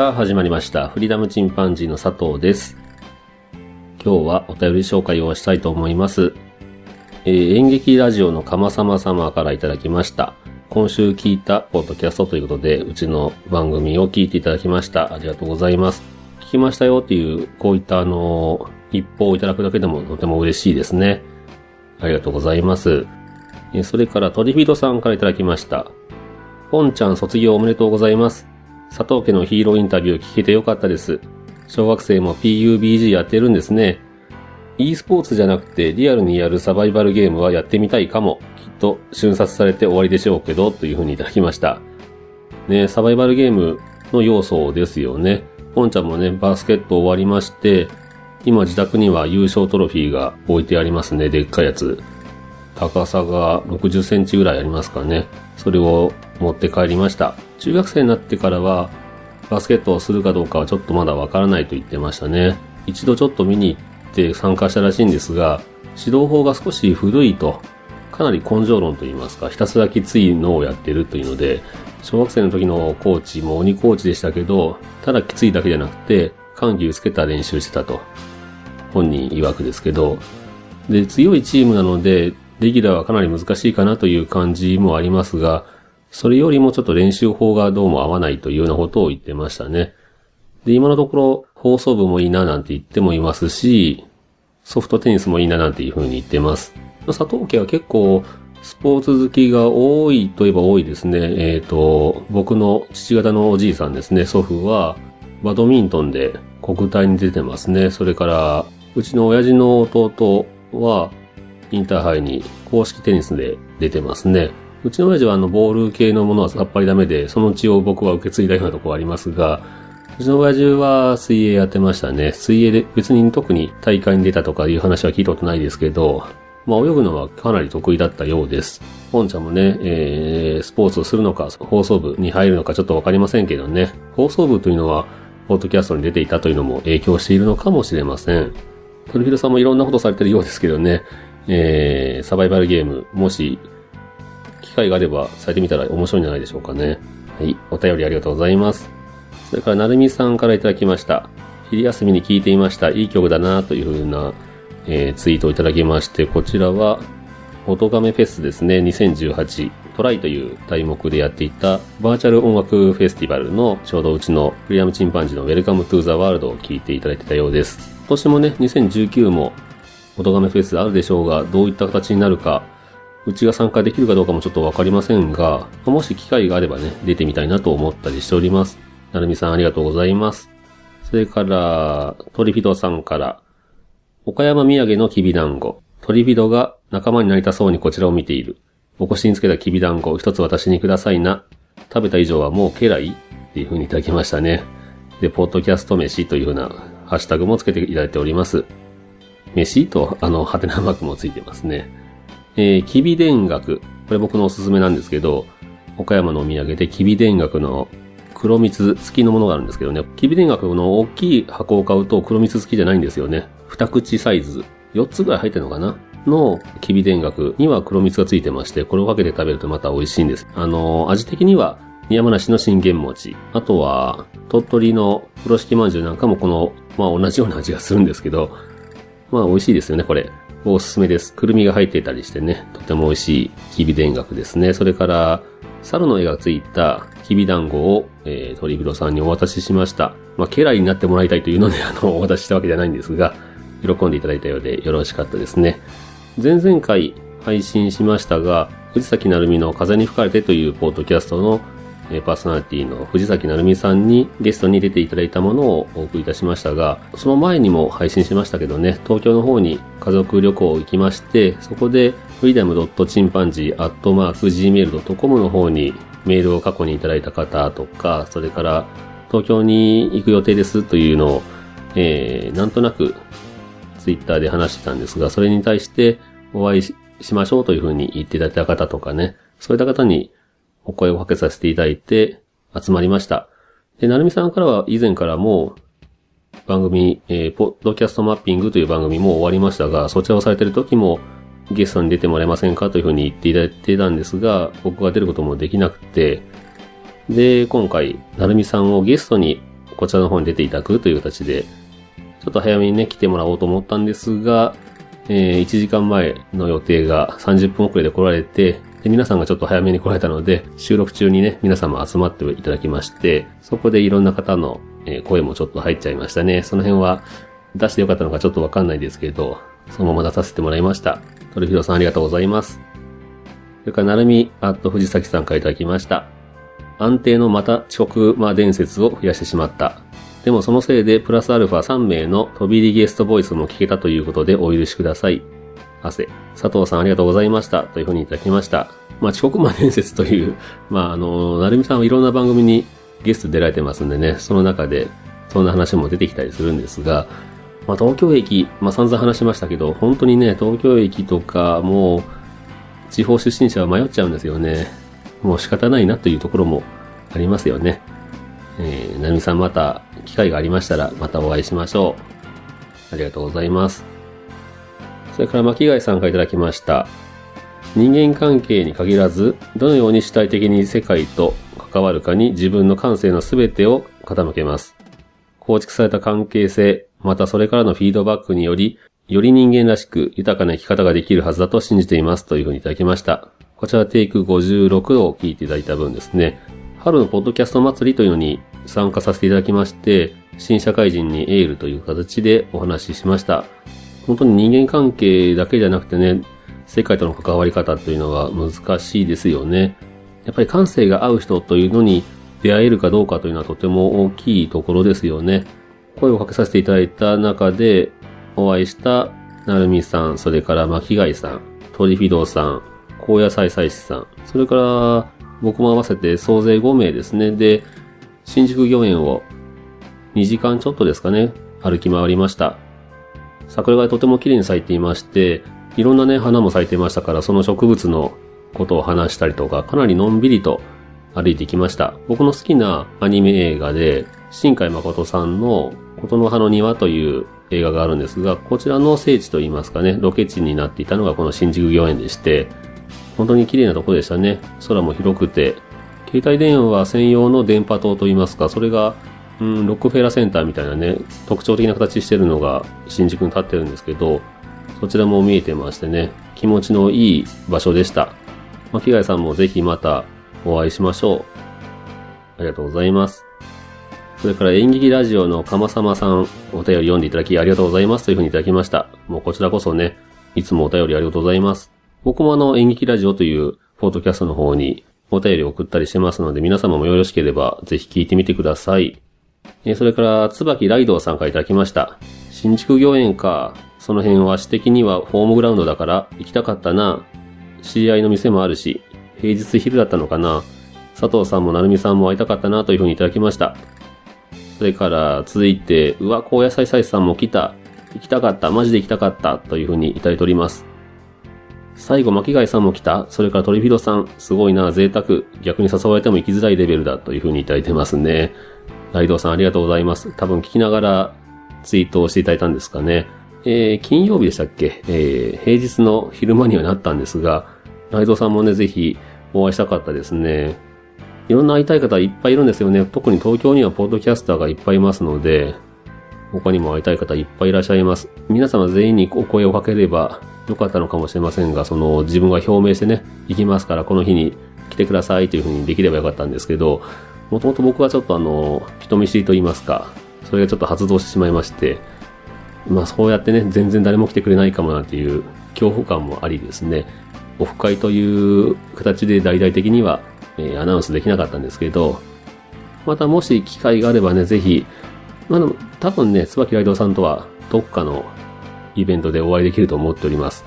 さあ始まりました。フリーダムチンパンジーの佐藤です。今日はお便り紹介をしたいと思います。えー演劇ラジオのかまさま様からいただきました。今週聞いたポッドキャストということで、うちの番組を聞いていただきました。ありがとうございます。聞きましたよっていう、こういったあの、一報をいただくだけでもとても嬉しいですね。ありがとうございます。それからトリフィードさんからいただきました。ポンちゃん卒業おめでとうございます。佐藤家のヒーローインタビュー聞けてよかったです。小学生も PUBG やってるんですね。e スポーツじゃなくてリアルにやるサバイバルゲームはやってみたいかも。きっと瞬殺されて終わりでしょうけど、という風にいただきました。ね、サバイバルゲームの要素ですよね。ポンちゃんもね、バスケット終わりまして、今自宅には優勝トロフィーが置いてありますね。でっかいやつ。高さが60センチぐらいありますかね。それを持って帰りました。中学生になってからは、バスケットをするかどうかはちょっとまだわからないと言ってましたね。一度ちょっと見に行って参加したらしいんですが、指導法が少し古いと、かなり根性論と言いますか、ひたすらきついのをやってるというので、小学生の時のコーチも鬼コーチでしたけど、ただきついだけじゃなくて、緩急つけた練習してたと。本人曰くですけど、で、強いチームなので、レギュラーはかなり難しいかなという感じもありますが、それよりもちょっと練習法がどうも合わないというようなことを言ってましたね。で、今のところ放送部もいいななんて言ってもいますし、ソフトテニスもいいななんていうふうに言ってます。佐藤家は結構スポーツ好きが多いといえば多いですね。えっ、と、僕の父方のおじいさんですね、祖父はバドミントンで国体に出てますね。それから、うちの親父の弟はインターハイに公式テニスで出てますね。うちの親父はあのボール系のものはさっぱりダメで、その血を僕は受け継いだようなところありますが、うちの親父は水泳やってましたね。水泳で別に特に大会に出たとかいう話は聞いたことないですけど、まあ泳ぐのはかなり得意だったようです。ポンちゃんもね、えー、スポーツをするのか、放送部に入るのかちょっとわかりませんけどね。放送部というのは、ポッドキャストに出ていたというのも影響しているのかもしれません。トリフィルさんもいろんなことされてるようですけどね。えー、サバイバルゲーム、もし、機会があればされてみたら面白いんじゃないでしょうかね。はい、お便りありがとうございます。それから、なるみさんからいただきました。昼休みに聴いていました。いい曲だなというふうな、えーツイートをいただきまして、こちらは、オトガメフェスですね、2018トライという題目でやっていたバーチャル音楽フェスティバルのちょうどうちのフリーダムチンパンジーの Welcome to the World を聞いていただいてたようです。今年もね、2019もオトガメフェスあるでしょうが、どういった形になるか、うちが参加できるかどうかもちょっとわかりませんが、もし機会があればね、出てみたいなと思ったりしております。なるみさんありがとうございます。それから、トリフィドさんから、岡山土産のきびだんご。トリフィドが仲間になりたそうにこちらを見ている。お腰につけたきびだんご、一つ私にくださいな。食べた以上はもう家来っていう風にいただきましたね。で、ポッドキャスト飯という風なハッシュタグもつけていただいております。飯と、あの、ハテナマークもついてますね。えー、きび田楽。これ僕のおすすめなんですけど、岡山のお土産できび田楽の黒蜜付きのものがあるんですけどね。きび田楽の大きい箱を買うと黒蜜付きじゃないんですよね。二口サイズ。4つぐらい入ってるのかな？のきび田楽には黒蜜がついてまして、これをかけて食べるとまた美味しいんです。あのー、味的には山梨の信玄餅。あとは、鳥取の風呂敷まんじゅうなんかもこの、まあ同じような味がするんですけど、まあ美味しいですよね、これ。おすすめです。くるみが入っていたりしてね、とても美味しいきび田楽ですね。それから、猿の絵がついたきび団子を、えー、鳥風呂さんにお渡ししました。まあ、家来になってもらいたいというので、あの、お渡ししたわけじゃないんですが、喜んでいただいたようでよろしかったですね。前々回配信しましたが、藤崎成美の風に吹かれてというポッドキャストのえパーソナリティの藤崎成美さんにゲストに出ていただいたものをお送りいたしましたが、その前にも配信しましたけどね、東京の方に家族旅行行きまして、そこで freedom.chimpanzee.gmail.com の方にメールを過去にいただいた方とか、それから東京に行く予定ですというのをえー、なんとなくツイッターで話してたんですが、それに対してお会いしましょうというふうに言っていただいた方とかね、そういった方にお声をかけさせていただいて集まりました。で、なるみさんからは以前からも番組、えー、ポッドキャストマッピングという番組も終わりましたが、そちらをされている時もゲストに出てもらえませんかというふうに言っていただいてたんですが、僕が出ることもできなくて、で、今回、なるみさんをゲストにこちらの方に出ていただくという形で、ちょっと早めにね、来てもらおうと思ったんですが、えー、1時間前の予定が30分遅れで来られて、で、皆さんがちょっと早めに来られたので、収録中にね、皆様集まっていただきまして、そこでいろんな方の、声もちょっと入っちゃいましたね。その辺は出してよかったのかちょっとわかんないですけど、そのまま出させてもらいました。トルフィドさんありがとうございます。それから、なるみ、アット藤崎さんからいただきました。安定のまた遅刻魔伝説を増やしてしまった。でもそのせいでプラスアルファ3名の飛び入りゲストボイスも聞けたということでお許しください。汗。佐藤さんありがとうございました。というふうにいただきました。まあ、遅刻魔伝説という、まあ、あの、なるみさんはいろんな番組にゲスト出られてますんでね、その中で、そんな話も出てきたりするんですが、まあ、東京駅、まあ、散々話しましたけど、本当にね、東京駅とか、もう、地方出身者は迷っちゃうんですよね。もう仕方ないなというところもありますよね。えー、なみさんまた機会がありましたらまたお会いしましょう。ありがとうございます。それから巻貝さんからいただきました。人間関係に限らず、どのように主体的に世界と関わるかに自分の感性の全てを傾けます。構築された関係性、またそれからのフィードバックにより、より人間らしく豊かな生き方ができるはずだと信じていますというふうにいただきました。こちらテイク56を聞いていただいた分ですね。春のポッドキャスト祭りというのに参加させていただきまして、新社会人にエールという形でお話ししました。本当に人間関係だけじゃなくてね、世界との関わり方というのは難しいですよね。やっぱり感性が合う人というのに出会えるかどうかというのはとても大きいところですよね。声をかけさせていただいた中でお会いしたなるみさん、それから巻貝さん、トリフィドさん、高野菜祭司さん、それから僕も合わせて総勢5名ですね。で、新宿御苑を2時間ちょっとですかね、歩き回りました。桜がとても綺麗に咲いていまして、いろんなね、花も咲いていましたから、その植物のことを話したりとか、かなりのんびりと歩いてきました。僕の好きなアニメ映画で、新海誠さんの琴の葉の庭という映画があるんですが、こちらの聖地といいますかね、ロケ地になっていたのがこの新宿御苑でして、本当に綺麗なとこでしたね。空も広くて、携帯電話専用の電波塔といいますか、それが、うん、ロックフェラセンターみたいなね、特徴的な形してるのが新宿に立ってるんですけど、そちらも見えてましてね、気持ちのいい場所でした。巻貝さんもぜひまたお会いしましょう。ありがとうございます。それから演劇ラジオのかまさまさん、お便り読んでいただきありがとうございますというふうにいただきました。もうこちらこそね、いつもお便りありがとうございます。僕もあの演劇ラジオというポートキャストの方にお便り送ったりしてますので、皆様もよろしければぜひ聞いてみてください。えそれから、椿ライドさんからいただきました。新築御苑か。その辺は私的にはホームグラウンドだから行きたかったな。知り合いの店もあるし、平日昼だったのかな。佐藤さんも成美さんも会いたかったなというふうにいただきました。それから続いて、うわ、高野菜菜さんも来た。行きたかった。マジで行きたかった。というふうにいただいております。最後、巻貝さんも来た。それからトリフィドさん。すごいな、贅沢。逆に誘われても行きづらいレベルだ。というふうにいただいてますね。ライドさんありがとうございます。多分聞きながらツイートをしていただいたんですかね。えー、金曜日でしたっけ？えー、平日の昼間にはなったんですが、ライドさんもね、ぜひお会いしたかったですね。いろんな会いたい方いっぱいいるんですよね。特に東京にはポッドキャスターがいっぱいいますので、他にも会いたい方いっぱいいらっしゃいます。皆様全員にお声をかければよかったのかもしれませんが、その自分が表明してね、行きますからこの日に来てくださいというふうにできればよかったんですけど、もともと僕はちょっとあの、人見知りと言いますか、それがちょっと発動してしまいまして、まあそうやってね、全然誰も来てくれないかもなんていう恐怖感もありですね、オフ会という形で大々的には、え、アナウンスできなかったんですけど、またもし機会があればね、ぜひ、まあ、多分ね、椿ライドさんとはどっかのイベントでお会いできると思っております。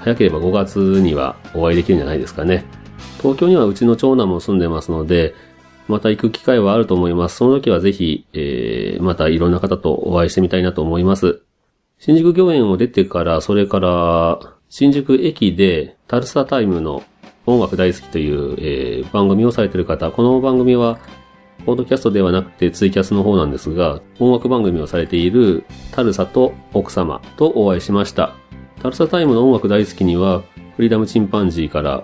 早ければ5月にはお会いできるんじゃないですかね。東京にはうちの長男も住んでますので、また行く機会はあると思います。その時はぜひ、えー、またいろんな方とお会いしてみたいなと思います。新宿御苑を出てから、それから、新宿駅で、タルサタイムの音楽大好きという、えー、番組をされている方、この番組は、ポードキャストではなくてツイキャスの方なんですが、音楽番組をされているタルサと奥様とお会いしました。タルサタイムの音楽大好きには、フリーダムチンパンジーから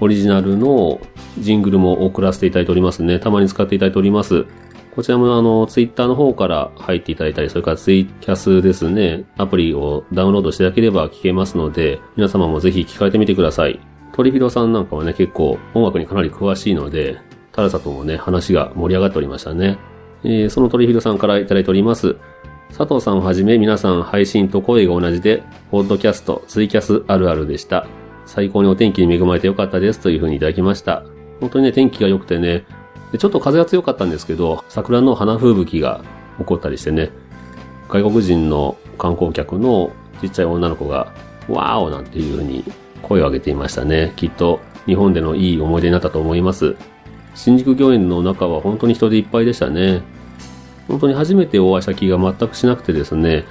オリジナルのジングルも送らせていただいておりますね。たまに使っていただいております。こちらもあの、ツイッターの方から入っていただいたり、それからツイキャスですね、アプリをダウンロードしていただければ聞けますので、皆様もぜひ聞かれてみてください。鳥広さんなんかはね、結構音楽にかなり詳しいので、タラサともね、話が盛り上がっておりましたね。えー、その鳥広さんからいただいております。佐藤さんをはじめ皆さん配信と声が同じで、ポッドキャスト、ツイキャスあるあるでした。最高にお天気に恵まれてよかったですというふうにいただきました。本当にね、天気が良くてね、で、ちょっと風が強かったんですけど、桜の花吹雪が起こったりしてね、外国人の観光客のちっちゃい女の子が、わーおなんていう風に声を上げていましたね。きっと日本でのいい思い出になったと思います。新宿御苑の中は本当に人でいっぱいでしたね。本当に初めてお会いした気が全くしなくてですね、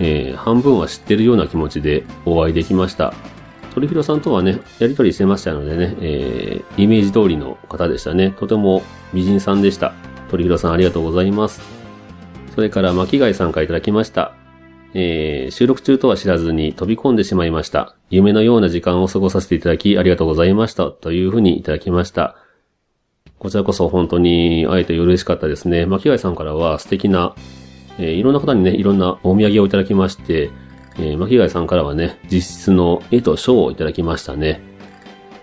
えー、半分は知ってるような気持ちでお会いできました。鳥広さんとはね、やりとりしてましたのでね、えー、イメージ通りの方でしたね。とても美人さんでした。鳥広さんありがとうございます。それから巻貝さんからいただきました。えー、収録中とは知らずに飛び込んでしまいました。夢のような時間を過ごさせていただきありがとうございました。というふうにいただきました。こちらこそ本当に会えて嬉しかったですね。巻貝さんからは素敵な、えー、いろんな方にね、いろんなお土産をいただきまして、えー、巻貝さんからはね、実質の絵と書をいただきましたね。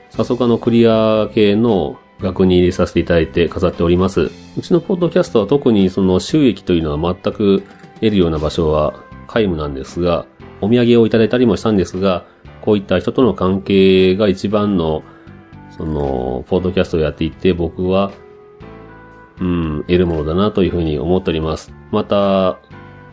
早速あのクリア系の額に入れさせていただいて飾っております。うちのポッドキャストは特にその収益というのは全く得るような場所は皆無なんですが、お土産をいただいたりもしたんですが、こういった人との関係が一番の、その、ポッドキャストをやっていて、僕は、うん、得るものだなというふうに思っております。また、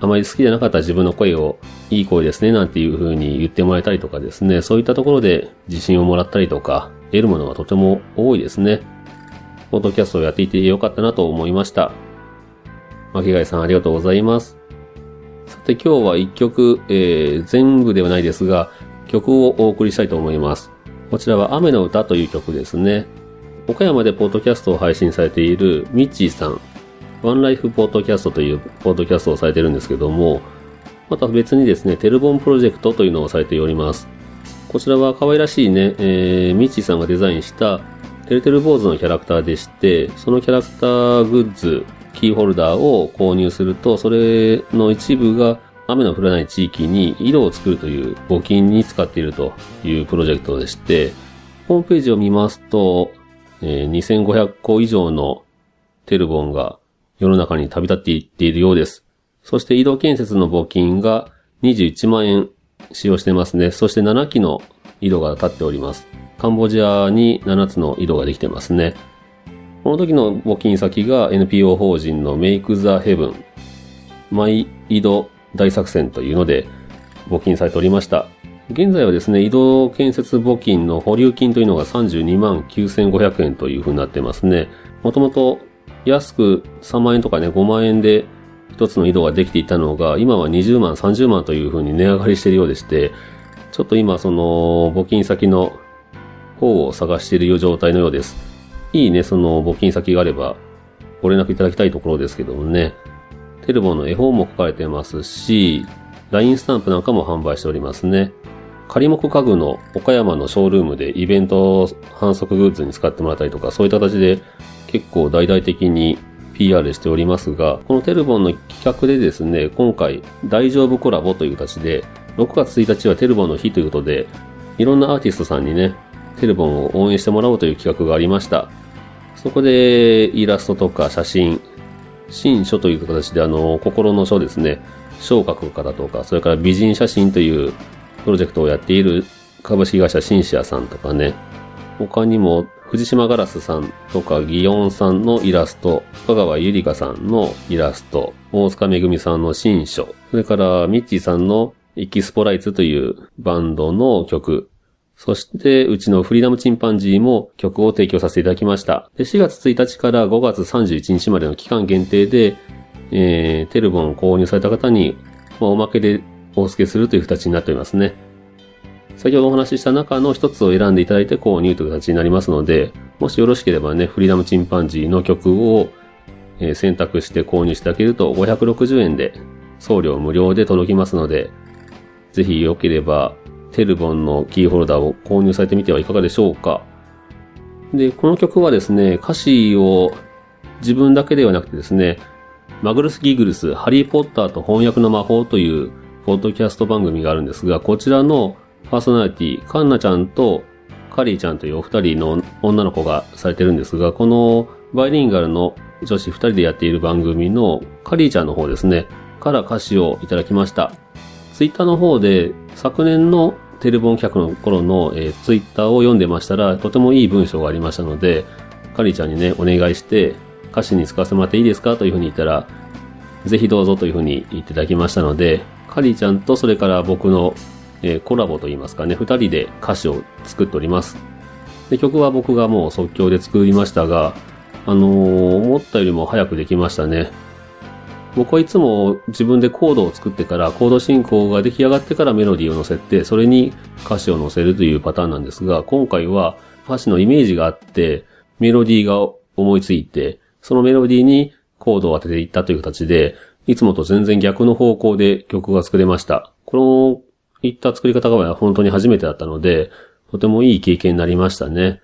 あまり好きじゃなかった自分の声を、いい声ですね、なんていう風に言ってもらえたりとかですね、そういったところで自信をもらったりとか、得るものがとても多いですね。ポッドキャストをやっていてよかったなと思いました。巻貝さんありがとうございます。さて今日は一曲、えー、全部ではないですが、曲をお送りしたいと思います。こちらは雨の歌という曲ですね。岡山でポッドキャストを配信されているミッチーさん、ワンライフポッドキャストというポッドキャストをされてるんですけども、また別にですね、テルボンプロジェクトというのをされております。こちらは可愛らしいね、えー、ミッチーさんがデザインしたてるてる坊主のキャラクターでして、そのキャラクターグッズ、キーホルダーを購入すると、それの一部が雨の降らない地域に色を作るという募金に使っているというプロジェクトでして、ホームページを見ますと、えー、2500個以上のテルボンが世の中に旅立っていっているようです。そして井戸建設の募金が21万円使用してますね。そして7機の井戸が立っております。カンボジアに7つの井戸ができてますね。この時の募金先が NPO 法人のメイクザヘブン、マイ井戸大作戦というので募金されておりました。現在はですね、移動建設募金の保留金というのが32万9500円というふうになってますね。もともと安く3万円とかね、5万円で一つの井戸ができていたのが、今は20万、30万というふうに値上がりしているようでして、ちょっと今その募金先の方を探している状態のようです。いいね、その募金先があればご連絡いただきたいところですけどもね。テルボの絵本も書かれてますし、LINE スタンプなんかも販売しておりますね。仮木家具の岡山のショールームでイベント反則グッズに使ってもらったりとか、そういった形で結構大々的に PR しておりますが、このテルボンの企画でですね、今回大丈夫コラボという形で、6月1日はテルボンの日ということで、いろんなアーティストさんにね、テルボンを応援してもらおうという企画がありました。そこでイラストとか写真、新書という形であの、心の書ですね、書を書く方とか、それから美人写真というプロジェクトをやっている株式会社シンシアさんとかね、他にも藤島ガラスさんとかギヨンさんのイラスト、香川ゆりかさんのイラスト、大塚めぐみさんの新書、それからミッチーさんのエキスポライツというバンドの曲、そして、うちのフリーダムチンパンジーも曲を提供させていただきました。で4月1日から5月31日までの期間限定で、えー、テルボンを購入された方に、まあ、おまけでお付けするという形になっておりますね。先ほどお話しした中の一つを選んでいただいて購入という形になりますので、もしよろしければね、フリーダムチンパンジーの曲を、選択して購入していただけると560円で送料無料で届きますので、ぜひ良ければテルボンのキーホルダーを購入されてみてはいかがでしょうか。で、この曲はですね、歌詞を自分だけではなくてですね、マグルス・ギグルス、ハリー・ポッターと翻訳の魔法というポッドキャスト番組があるんですが、こちらのパーソナリティ、カンナちゃんとカリーちゃんというお二人の女の子がされてるんですが、このバイリンガルの女子二人でやっている番組のカリーちゃんの方ですね、から歌詞をいただきました。ツイッターの方で昨年のテレボン客の頃の、えーツイッターを読んでましたら、とてもいい文章がありましたので、カリーちゃんにね、お願いして、歌詞に使わせてもらっていいですか？というふうに言ったら、ぜひどうぞというふうに言っていただきましたので、カリーちゃんとそれから僕の、えーコラボといいますかね、二人で歌詞を作っております。で、曲は僕がもう即興で作りましたが、あのー思ったよりも早くできましたね。僕はいつも自分でコードを作ってから、コード進行が出来上がってからメロディーを乗せて、それに歌詞を乗せるというパターンなんですが、今回は歌詞のイメージがあって、メロディーが思いついて、そのメロディーにコードを当てていったという形で、いつもと全然逆の方向で曲が作れました。このいった作り方が本当に初めてだったので、とてもいい経験になりましたね。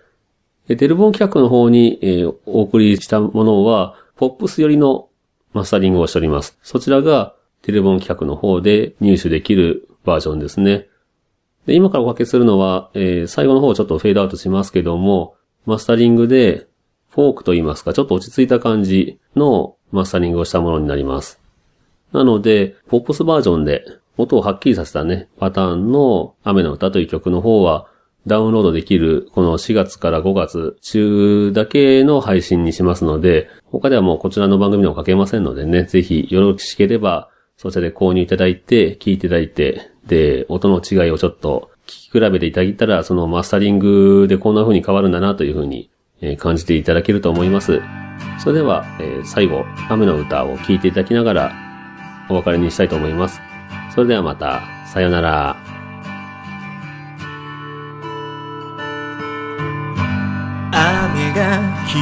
でテルボン企画の方に、えーお送りしたものは、ポップス寄りのマスタリングをしております。そちらがテレボン企画の方で入手できるバージョンですね。で今からおかけするのは、えー最後の方ちょっとフェードアウトしますけども、マスタリングでフォークと言いますか、ちょっと落ち着いた感じのマスタリングをしたものになります。なので、ポップスバージョンで音をはっきりさせたね、パターンの雨の歌という曲の方は、ダウンロードできるこの4月から5月中だけの配信にしますので、他ではもうこちらの番組でもかけませんのでね、ぜひよろしければそちらで購入いただいて、聞いていただいて、で、音の違いをちょっと聞き比べていただいたら、そのマスタリングでこんな風に変わるんだなという風に感じていただけると思います。それでは、最後、雨の歌を聴いていただきながらお別れにしたいと思います。それではまた、さようなら。雨が開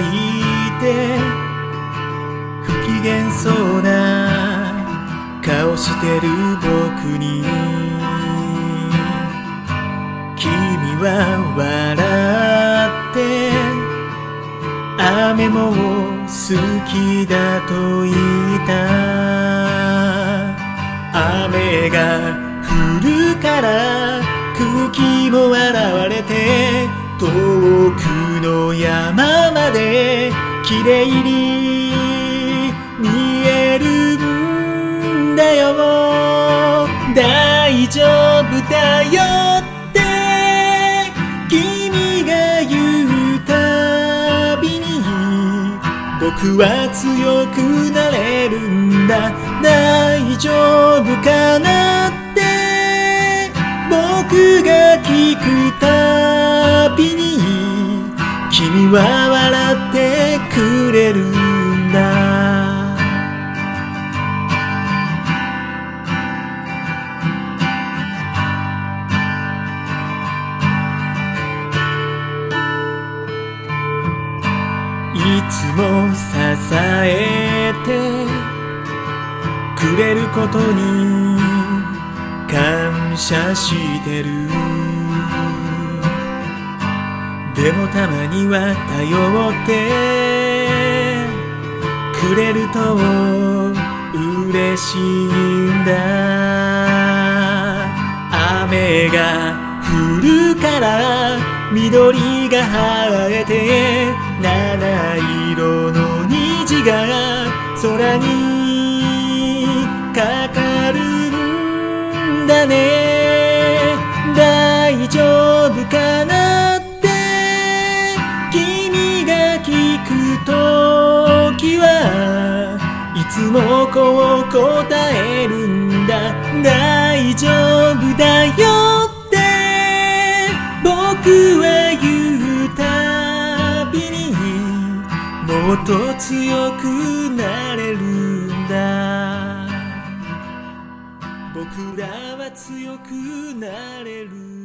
いて不機嫌そうな顔してる僕に君は笑って雨も好きだと言った雨が降るから空気も現れて遠くの山まで綺麗に見えるんだよ大丈夫だよって君が言うたびに僕は強くなれるんだ大丈夫かなって僕が聞くたびに君は笑ってくれるんだ。いつも支えてくれることに感謝してる。でもたまには頼ってくれると嬉しいんだ。雨が降るから緑が生えて七色の虹が空にだね。大丈夫かなって。君が聞くときはいつもこう答えるんだ。大丈夫だよって。僕は言うたびにもっと強く僕らは強くなれる。